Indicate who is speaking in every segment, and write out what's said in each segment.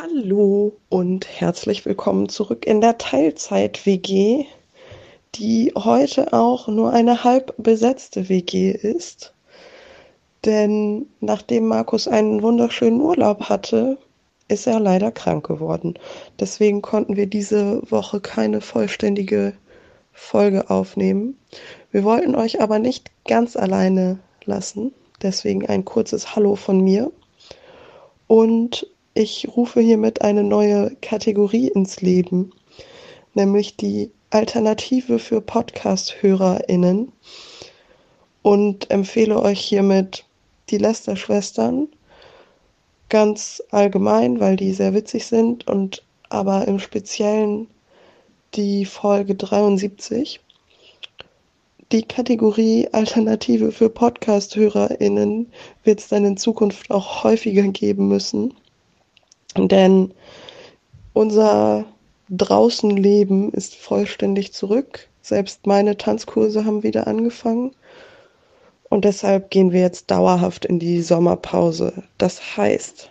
Speaker 1: Hallo und herzlich willkommen zurück in der Teilzeit-WG, die heute auch nur eine halb besetzte WG ist. Denn nachdem Markus einen wunderschönen Urlaub hatte, ist er leider krank geworden. Deswegen konnten wir diese Woche keine vollständige Folge aufnehmen. Wir wollten euch aber nicht ganz alleine lassen. Deswegen ein kurzes Hallo von mir. Und ich rufe hiermit eine neue Kategorie ins Leben, nämlich die Alternative für Podcast-HörerInnen und empfehle euch hiermit die Lester-Schwestern ganz allgemein, weil die sehr witzig sind und aber im Speziellen die Folge 73. Die Kategorie Alternative für Podcast-HörerInnen wird es dann in Zukunft auch häufiger geben müssen. Denn unser Draußenleben ist vollständig zurück. Selbst meine Tanzkurse haben wieder angefangen. Und deshalb gehen wir jetzt dauerhaft in die Sommerpause. Das heißt,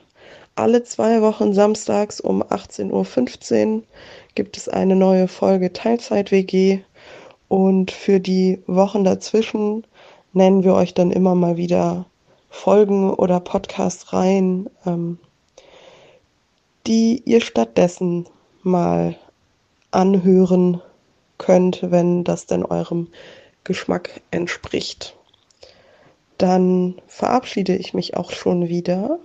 Speaker 1: alle zwei Wochen samstags um 18.15 Uhr gibt es eine neue Folge Teilzeit-WG. Und für die Wochen dazwischen nennen wir euch dann immer mal wieder Folgen oder Podcast rein, ähm, die ihr stattdessen mal anhören könnt, wenn das denn eurem Geschmack entspricht. Dann verabschiede ich mich auch schon wieder.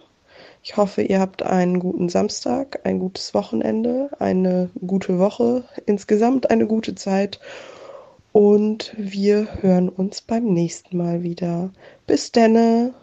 Speaker 1: Ich hoffe, ihr habt einen guten Samstag, ein gutes Wochenende, eine gute Woche, insgesamt eine gute Zeit und wir hören uns beim nächsten Mal wieder. Bis denne!